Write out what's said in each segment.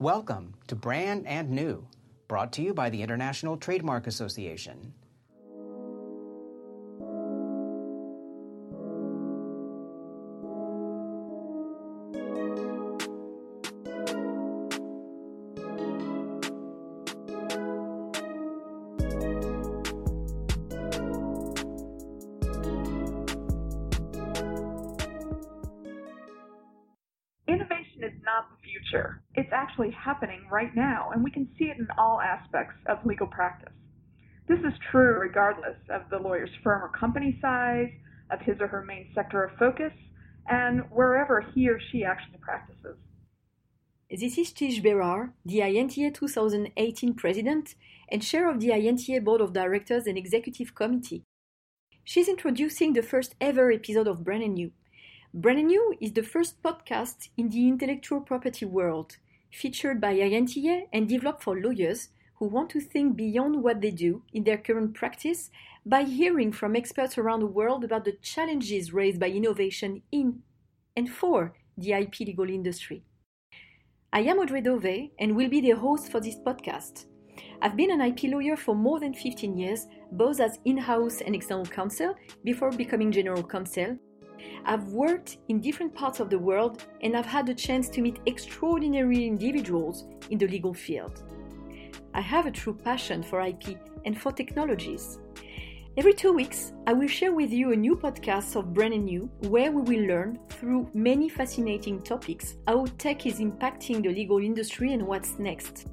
Welcome to Brand and New, brought to you by the International Trademark Association. Innovation is not the future. Actually happening right now, and we can see it in all aspects of legal practice. This is true regardless of the lawyer's firm or company size, of his or her main sector of focus, and wherever he or she actually practices. This is Tish Berard, the INTA 2018 President and Chair of the INTA Board of Directors and Executive Committee. She's introducing the first ever episode of Brand New. Brand New is the first podcast in the intellectual property world, featured by INTA and developed for lawyers who want to think beyond what they do in their current practice by hearing from experts around the world about the challenges raised by innovation in and for the IP legal industry. I am Audrey Dove and will be the host for this podcast. I've been an IP lawyer for more than 15 years, both as in house and external counsel, before becoming general counsel. I've worked in different parts of the world and I've had the chance to meet extraordinary individuals in the legal field. I have a true passion for IP and for technologies. Every two weeks, I will share with you a new podcast of Brand New where we will learn through many fascinating topics how tech is impacting the legal industry and what's next.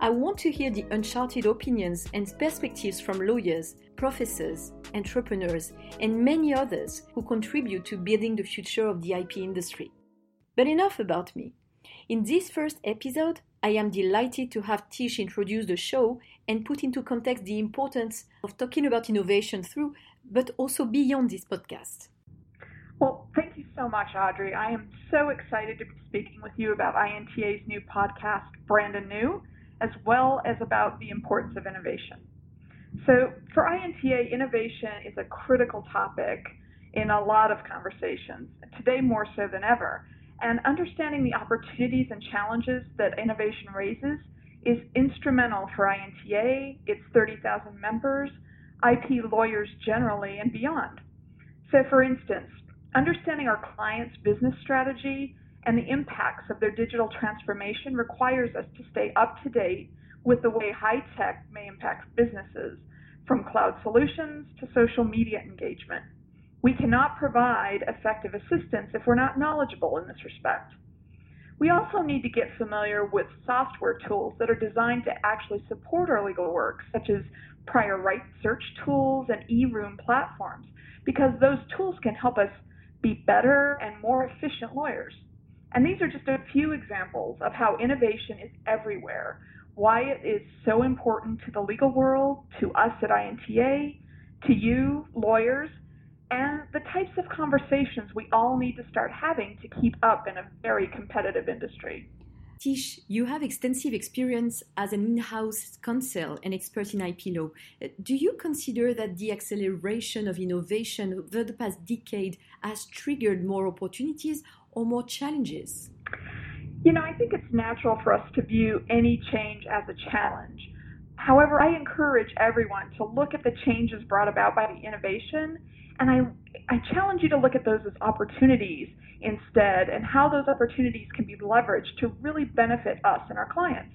I want to hear the uncharted opinions and perspectives from lawyers, professors, entrepreneurs, and many others who contribute to building the future of the IP industry. But enough about me. In this first episode, I am delighted to have Tish introduce the show and put into context the importance of talking about innovation through, but also beyond this podcast. Well, thank you so much, Audrey. I am so excited to be speaking with you about INTA's new podcast, Brand and New, as well as about the importance of innovation. So, for INTA, innovation is a critical topic in a lot of conversations, today more so than ever. And understanding the opportunities and challenges that innovation raises is instrumental for INTA, its 30,000 members, IP lawyers generally, and beyond. So, for instance, understanding our clients' business strategy and the impacts of their digital transformation requires us to stay up to date with the way high tech may impact businesses, from cloud solutions to social media engagement. We cannot provide effective assistance if we're not knowledgeable in this respect. We also need to get familiar with software tools that are designed to actually support our legal work, such as prior right search tools and e-room platforms, because those tools can help us be better and more efficient lawyers. And these are just a few examples of how innovation is everywhere, why it is so important to the legal world, to us at INTA, to you, lawyers, and the types of conversations we all need to start having to keep up in a very competitive industry. Tish, you have extensive experience as an in house counsel and expert in IP law. Do you consider that the acceleration of innovation over the past decade has triggered more opportunities or more challenges? You know, I think it's natural for us to view any change as a challenge. However, I encourage everyone to look at the changes brought about by the innovation and I, I challenge you to look at those as opportunities instead and how those opportunities can be leveraged to really benefit us and our clients.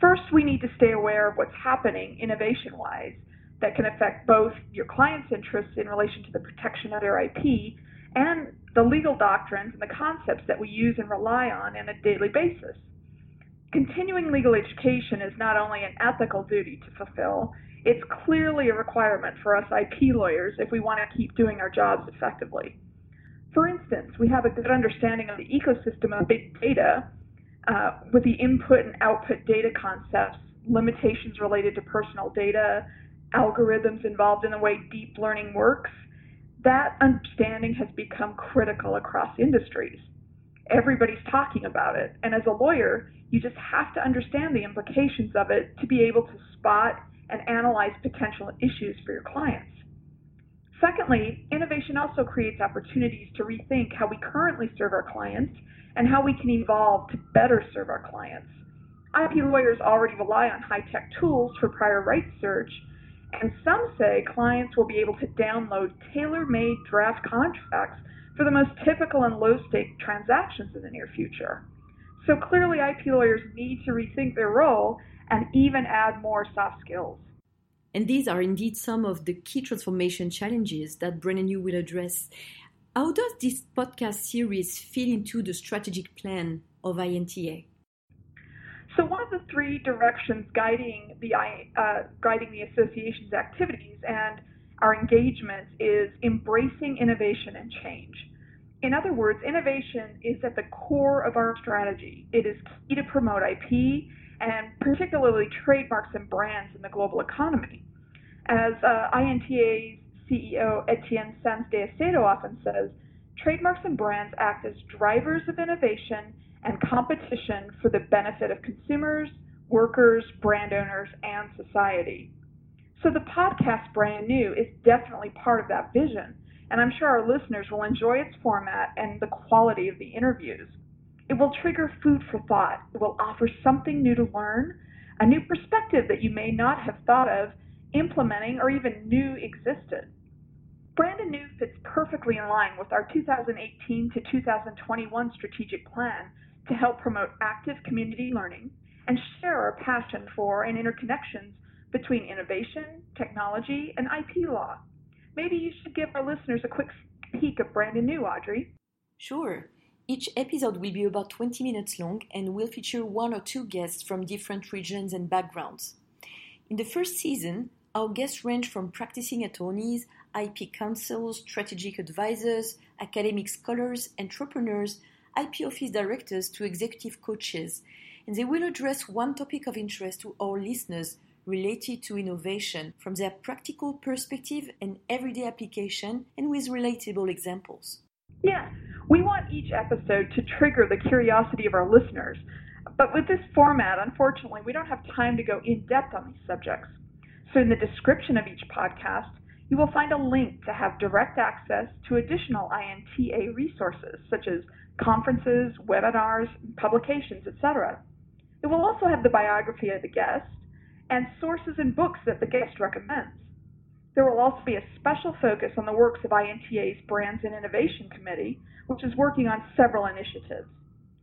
First, we need to stay aware of what's happening innovation wise that can affect both your client's interests in relation to the protection of their IP and the legal doctrines and the concepts that we use and rely on on a daily basis. Continuing legal education is not only an ethical duty to fulfill, it's clearly a requirement for us IP lawyers if we want to keep doing our jobs effectively. For instance, we have a good understanding of the ecosystem of big data uh, with the input and output data concepts, limitations related to personal data, algorithms involved in the way deep learning works. That understanding has become critical across industries. Everybody's talking about it, and as a lawyer, you just have to understand the implications of it to be able to spot and analyze potential issues for your clients. Secondly, innovation also creates opportunities to rethink how we currently serve our clients and how we can evolve to better serve our clients. IP lawyers already rely on high tech tools for prior rights search, and some say clients will be able to download tailor made draft contracts for the most typical and low stake transactions in the near future. So clearly, IP lawyers need to rethink their role and even add more soft skills. And these are indeed some of the key transformation challenges that Brand New will address. How does this podcast series fit into the strategic plan of INTA? So one of the three directions guiding the uh, guiding the association's activities and our engagements is embracing innovation and change. In other words, innovation is at the core of our strategy. It is key to promote IP and particularly trademarks and brands in the global economy. As uh, INTA's CEO Etienne Sanz de Acedo often says, trademarks and brands act as drivers of innovation and competition for the benefit of consumers, workers, brand owners, and society. So the podcast Brand New is definitely part of that vision, and I'm sure our listeners will enjoy its format and the quality of the interviews. It will trigger food for thought. It will offer something new to learn, a new perspective that you may not have thought of implementing or even knew existed. Brand New fits perfectly in line with our 2018 to 2021 strategic plan to help promote active community learning and share our passion for and interconnections between innovation, technology, and IP law. Maybe you should give our listeners a quick peek of Brand New, Audrey. Sure. Each episode will be about 20 minutes long and will feature one or two guests from different regions and backgrounds. In the first season, our guests range from practicing attorneys, IP counsels, strategic advisors, academic scholars, entrepreneurs, IP office directors to executive coaches, and they will address one topic of interest to our listeners related to innovation from their practical perspective and everyday application and with relatable examples. Yeah, we want each episode to trigger the curiosity of our listeners, but with this format, unfortunately, we don't have time to go in depth on these subjects. So, in the description of each podcast, you will find a link to have direct access to additional INTA resources, such as conferences, webinars, publications, etc. It will also have the biography of the guest and sources and books that the guest recommends. There will also be a special focus on the works of INTA's Brands and Innovation Committee, which is working on several initiatives.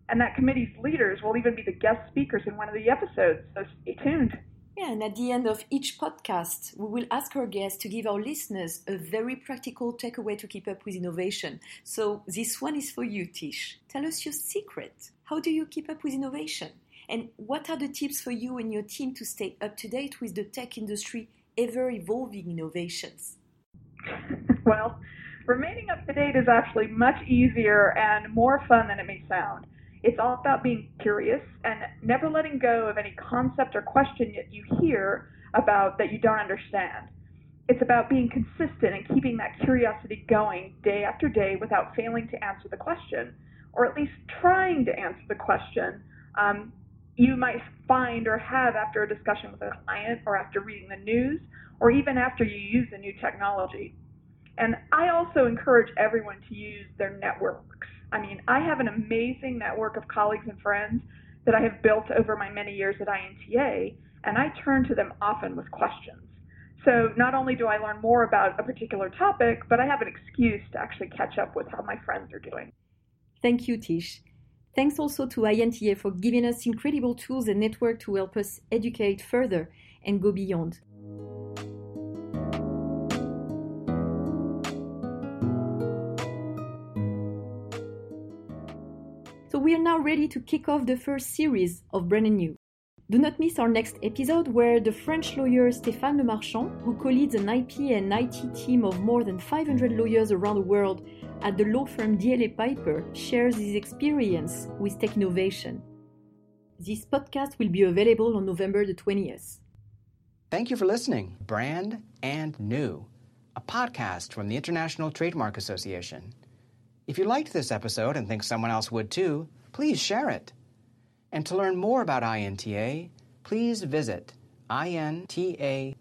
And that committee's leaders will even be the guest speakers in one of the episodes, so stay tuned. Yeah, and at the end of each podcast, we will ask our guests to give our listeners a very practical takeaway to keep up with innovation. So this one is for you, Tish. Tell us your secret. How do you keep up with innovation? And what are the tips for you and your team to stay up to date with the tech industry ever evolving innovations? well, remaining up to date is actually much easier and more fun than it may sound. It's all about being curious and never letting go of any concept or question that you hear about that you don't understand. It's about being consistent and keeping that curiosity going day after day without failing to answer the question, or at least trying to answer the question um, you might find or have after a discussion with a client or after reading the news or even after you use a new technology. And I also encourage everyone to use their networks. I mean, I have an amazing network of colleagues and friends that I have built over my many years at INTA, and I turn to them often with questions. So not only do I learn more about a particular topic, but I have an excuse to actually catch up with how my friends are doing. Thank you, Tish. Thanks also to INTA for giving us incredible tools and network to help us educate further and go beyond. We are now ready to kick off the first series of Brand and New. Do not miss our next episode where the French lawyer Stéphane Lemarchand, who co-leads an IP and IT team of more than 500 lawyers around the world at the law firm DLA Piper, shares his experience with tech innovation. This podcast will be available on November the 20th. Thank you for listening. Brand and New, a podcast from the International Trademark Association. If you liked this episode and think someone else would too, please share it. And to learn more about INTA, please visit inta.org.